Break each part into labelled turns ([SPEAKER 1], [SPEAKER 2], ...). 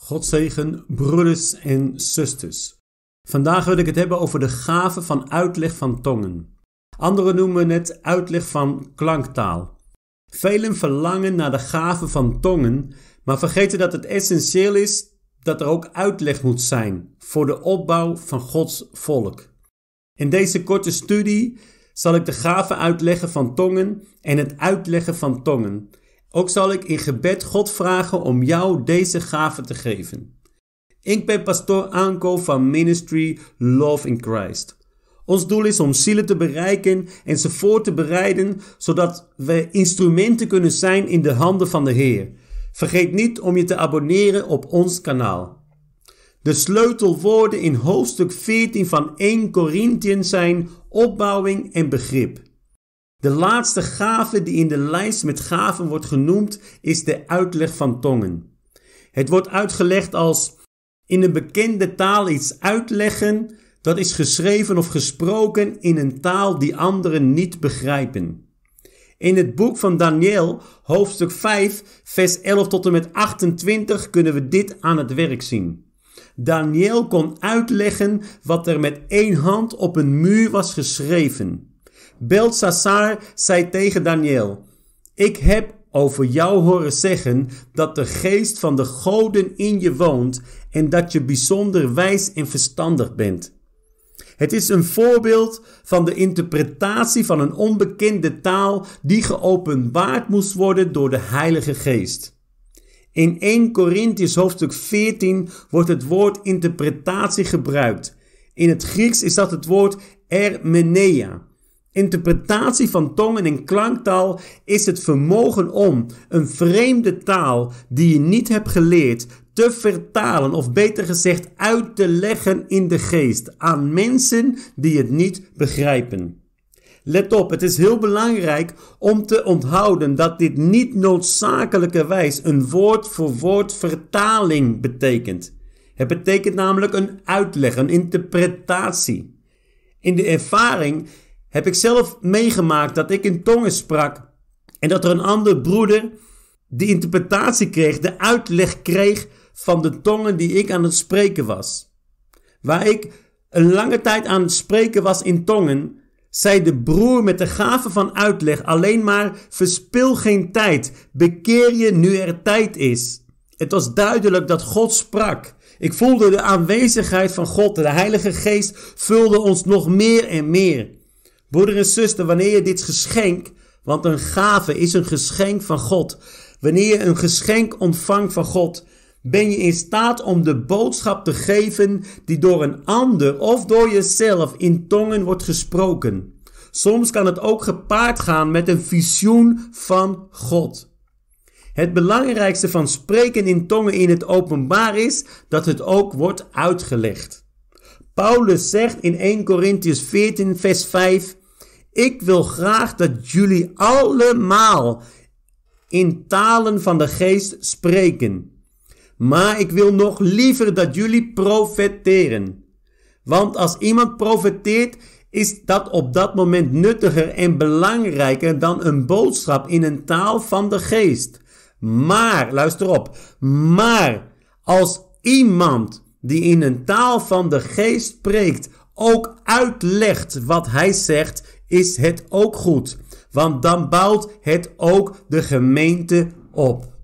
[SPEAKER 1] God zegen, broeders en zusters. Vandaag wil ik het hebben over de gave van uitleg van tongen. Anderen noemen het uitleg van klanktaal. Velen verlangen naar de gave van tongen, maar vergeten dat het essentieel is dat er ook uitleg moet zijn voor de opbouw van Gods volk. In deze korte studie zal ik de gave uitleggen van tongen en het uitleggen van tongen ook zal ik in gebed God vragen om jou deze gave te geven. Ik ben pastoor Anko van Ministry Love in Christ. Ons doel is om zielen te bereiken en ze voor te bereiden, zodat we instrumenten kunnen zijn in de handen van de Heer. Vergeet niet om je te abonneren op ons kanaal. De sleutelwoorden in hoofdstuk 14 van 1 Corinthians zijn opbouwing en begrip. De laatste gave die in de lijst met gaven wordt genoemd is de uitleg van tongen. Het wordt uitgelegd als in een bekende taal iets uitleggen dat is geschreven of gesproken in een taal die anderen niet begrijpen. In het boek van Daniel, hoofdstuk 5, vers 11 tot en met 28, kunnen we dit aan het werk zien. Daniel kon uitleggen wat er met één hand op een muur was geschreven. Belshazzar zei tegen Daniel: Ik heb over jou horen zeggen dat de geest van de goden in je woont en dat je bijzonder wijs en verstandig bent. Het is een voorbeeld van de interpretatie van een onbekende taal die geopenbaard moest worden door de Heilige Geest. In 1 Corinthians hoofdstuk 14 wordt het woord interpretatie gebruikt. In het Grieks is dat het woord ermenea. Interpretatie van tongen en klanktaal is het vermogen om een vreemde taal die je niet hebt geleerd te vertalen of beter gezegd uit te leggen in de geest aan mensen die het niet begrijpen. Let op, het is heel belangrijk om te onthouden dat dit niet noodzakelijkerwijs een woord voor woord vertaling betekent. Het betekent namelijk een uitleg, een interpretatie. In de ervaring heb ik zelf meegemaakt dat ik in tongen sprak en dat er een andere broeder de interpretatie kreeg, de uitleg kreeg van de tongen die ik aan het spreken was. Waar ik een lange tijd aan het spreken was in tongen, zei de broer met de gave van uitleg alleen maar: verspil geen tijd, bekeer je nu er tijd is. Het was duidelijk dat God sprak. Ik voelde de aanwezigheid van God, de Heilige Geest vulde ons nog meer en meer. Broeder en zuster, wanneer je dit geschenk, want een gave is een geschenk van God, wanneer je een geschenk ontvangt van God, ben je in staat om de boodschap te geven die door een ander of door jezelf in tongen wordt gesproken. Soms kan het ook gepaard gaan met een visioen van God. Het belangrijkste van spreken in tongen in het openbaar is dat het ook wordt uitgelegd. Paulus zegt in 1 Corinthians 14, vers 5: Ik wil graag dat jullie allemaal in talen van de geest spreken. Maar ik wil nog liever dat jullie profeteren. Want als iemand profeteert, is dat op dat moment nuttiger en belangrijker dan een boodschap in een taal van de geest. Maar, luister op, maar als iemand die in een taal van de geest spreekt ook uitlegt wat hij zegt, is het ook goed. Want dan bouwt het ook de gemeente op.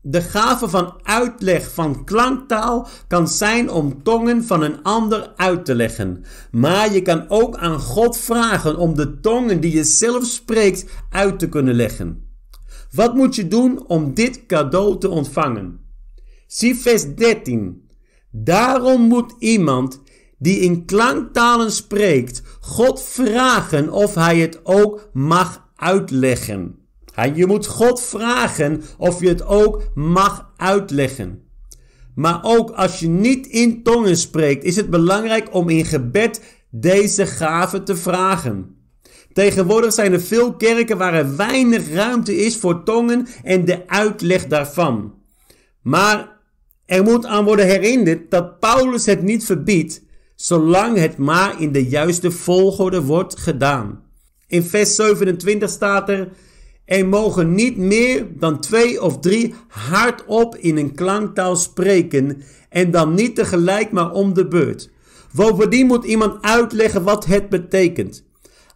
[SPEAKER 1] De gave van uitleg van klanktaal kan zijn om tongen van een ander uit te leggen. Maar je kan ook aan God vragen om de tongen die je zelf spreekt uit te kunnen leggen. Wat moet je doen om dit cadeau te ontvangen? Zie vers 13. Daarom moet iemand die in klanktalen spreekt, God vragen of hij het ook mag uitleggen. Je moet God vragen of je het ook mag uitleggen. Maar ook als je niet in tongen spreekt, is het belangrijk om in gebed deze gave te vragen. Tegenwoordig zijn er veel kerken waar er weinig ruimte is voor tongen en de uitleg daarvan. Maar er moet aan worden herinnerd dat Paulus het niet verbiedt, zolang het maar in de juiste volgorde wordt gedaan. In vers 27 staat er: Er mogen niet meer dan twee of drie hardop in een klanktaal spreken en dan niet tegelijk maar om de beurt. Bovendien moet iemand uitleggen wat het betekent.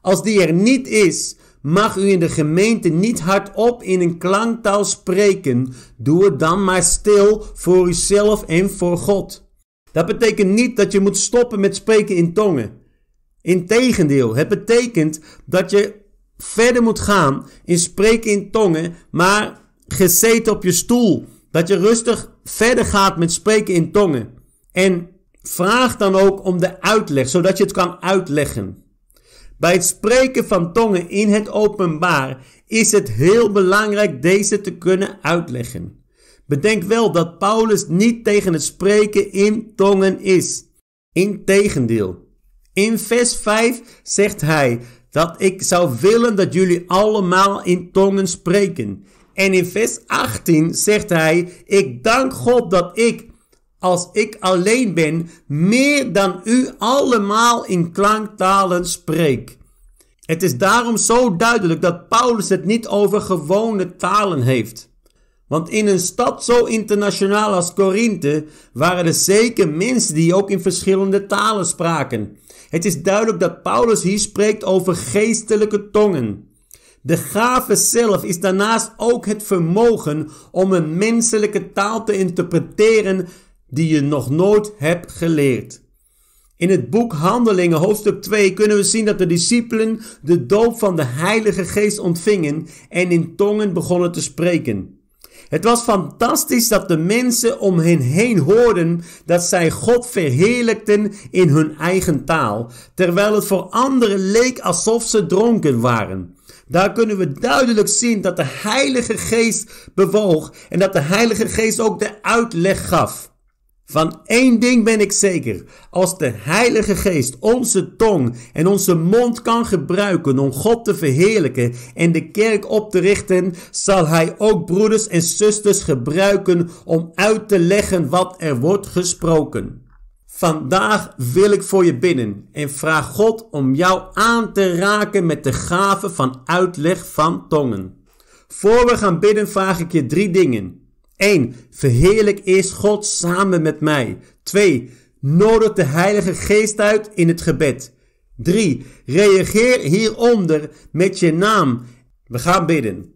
[SPEAKER 1] Als die er niet is, mag u in de gemeente niet hardop in een klanktaal spreken. Doe het dan maar stil voor uzelf en voor God. Dat betekent niet dat je moet stoppen met spreken in tongen. Integendeel, het betekent dat je verder moet gaan in spreken in tongen, maar gezeten op je stoel. Dat je rustig verder gaat met spreken in tongen. En vraag dan ook om de uitleg, zodat je het kan uitleggen. Bij het spreken van tongen in het openbaar is het heel belangrijk deze te kunnen uitleggen. Bedenk wel dat Paulus niet tegen het spreken in tongen is. Integendeel. In vers 5 zegt hij dat ik zou willen dat jullie allemaal in tongen spreken. En in vers 18 zegt hij: Ik dank God dat ik, als ik alleen ben, meer dan u allemaal in klanktalen spreek. Het is daarom zo duidelijk dat Paulus het niet over gewone talen heeft. Want in een stad zo internationaal als Korinthe waren er zeker mensen die ook in verschillende talen spraken. Het is duidelijk dat Paulus hier spreekt over geestelijke tongen. De gave zelf is daarnaast ook het vermogen om een menselijke taal te interpreteren die je nog nooit hebt geleerd. In het boek Handelingen, hoofdstuk 2, kunnen we zien dat de discipelen de doop van de Heilige Geest ontvingen en in tongen begonnen te spreken. Het was fantastisch dat de mensen om hen heen hoorden dat zij God verheerlijkten in hun eigen taal, terwijl het voor anderen leek alsof ze dronken waren. Daar kunnen we duidelijk zien dat de Heilige Geest bewoog en dat de Heilige Geest ook de uitleg gaf. Van één ding ben ik zeker. Als de Heilige Geest onze tong en onze mond kan gebruiken om God te verheerlijken en de kerk op te richten, zal Hij ook broeders en zusters gebruiken om uit te leggen wat er wordt gesproken. Vandaag wil ik voor je bidden en vraag God om jou aan te raken met de gave van uitleg van tongen. Voor we gaan bidden vraag ik je drie dingen. 1. Verheerlijk eerst God samen met mij. 2. Nodig de Heilige Geest uit in het gebed. 3. Reageer hieronder met je naam. We gaan bidden.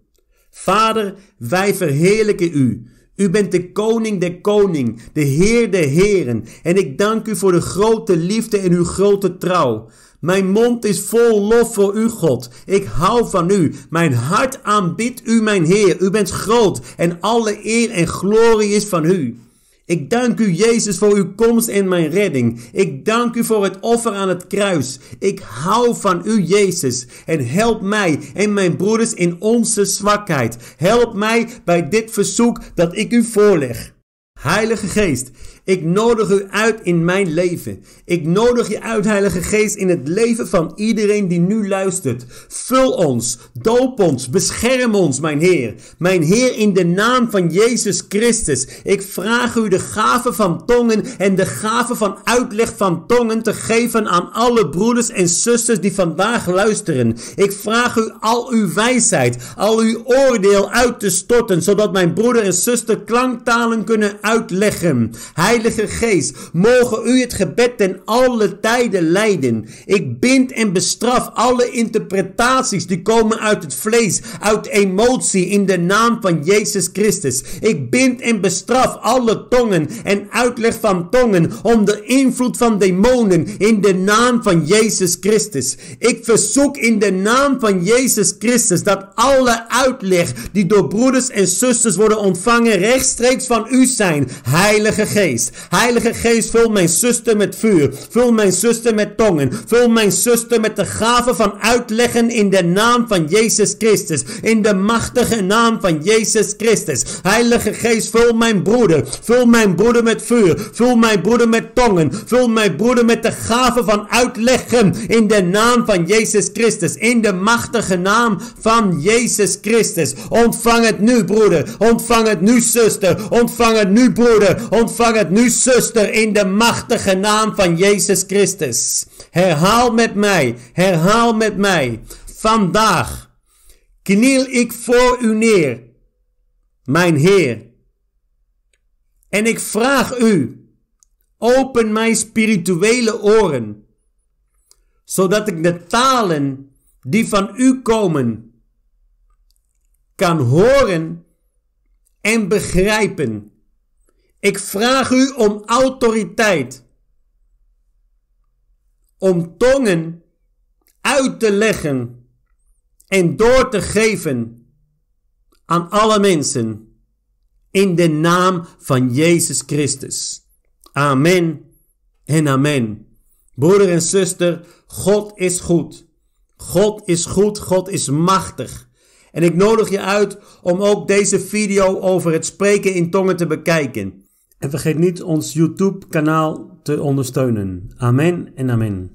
[SPEAKER 1] Vader, wij verheerlijken u. U bent de koning der koning, de heer der heren. En ik dank u voor de grote liefde en uw grote trouw. Mijn mond is vol lof voor u, God. Ik hou van u. Mijn hart aanbidt u, mijn Heer. U bent groot en alle eer en glorie is van u. Ik dank u, Jezus, voor uw komst en mijn redding. Ik dank u voor het offer aan het kruis. Ik hou van u, Jezus. En help mij en mijn broeders in onze zwakheid. Help mij bij dit verzoek dat ik u voorleg. Heilige Geest, ik nodig u uit in mijn leven. Ik nodig je uit, Heilige Geest, in het leven van iedereen die nu luistert. Vul ons, doop ons, bescherm ons, mijn Heer. Mijn Heer, in de naam van Jezus Christus. Ik vraag u de gave van tongen en de gave van uitleg van tongen te geven aan alle broeders en zusters die vandaag luisteren. Ik vraag u al uw wijsheid, al uw oordeel uit te storten, zodat mijn broeder en zuster klanktalen kunnen uitleggen. Heilige Geest, mogen u het gebed ten alle tijden leiden. Ik bind en bestraf alle interpretaties die komen uit het vlees, uit emotie in de naam van Jezus Christus. Ik bind en bestraf alle tongen en uitleg van tongen onder invloed van demonen in de naam van Jezus Christus. Ik verzoek in de naam van Jezus Christus dat alle uitleg die door broeders en zusters worden ontvangen rechtstreeks van u zijn, Heilige Geest. Heilige Geest, vul mijn zuster met vuur. Vul mijn zuster met tongen. Vul mijn zuster met de gave van uitleggen in de naam van Jezus Christus. In de machtige naam van Jezus Christus. Heilige Geest, vul mijn broeder. Vul mijn broeder met vuur. Vul mijn broeder met tongen. Vul mijn broeder met de gave van uitleggen in de naam van Jezus Christus. In de machtige naam van Jezus Christus. Ontvang het nu, broeder. Ontvang het nu, zuster. Ontvang het nu, broeder. Ontvang het nu, zuster, in de machtige naam van Jezus Christus. Herhaal met mij, herhaal met mij. Vandaag kniel ik voor u neer, mijn Heer. En ik vraag u, open mijn spirituele oren, zodat ik de talen die van u komen kan horen en begrijpen. Ik vraag u om autoriteit, om tongen uit te leggen en door te geven aan alle mensen in de naam van Jezus Christus. Amen en amen. Broeder en zuster, God is goed. God is goed, God is machtig. En ik nodig je uit om ook deze video over het spreken in tongen te bekijken. En vergeet niet ons YouTube kanaal te ondersteunen. Amen en amen.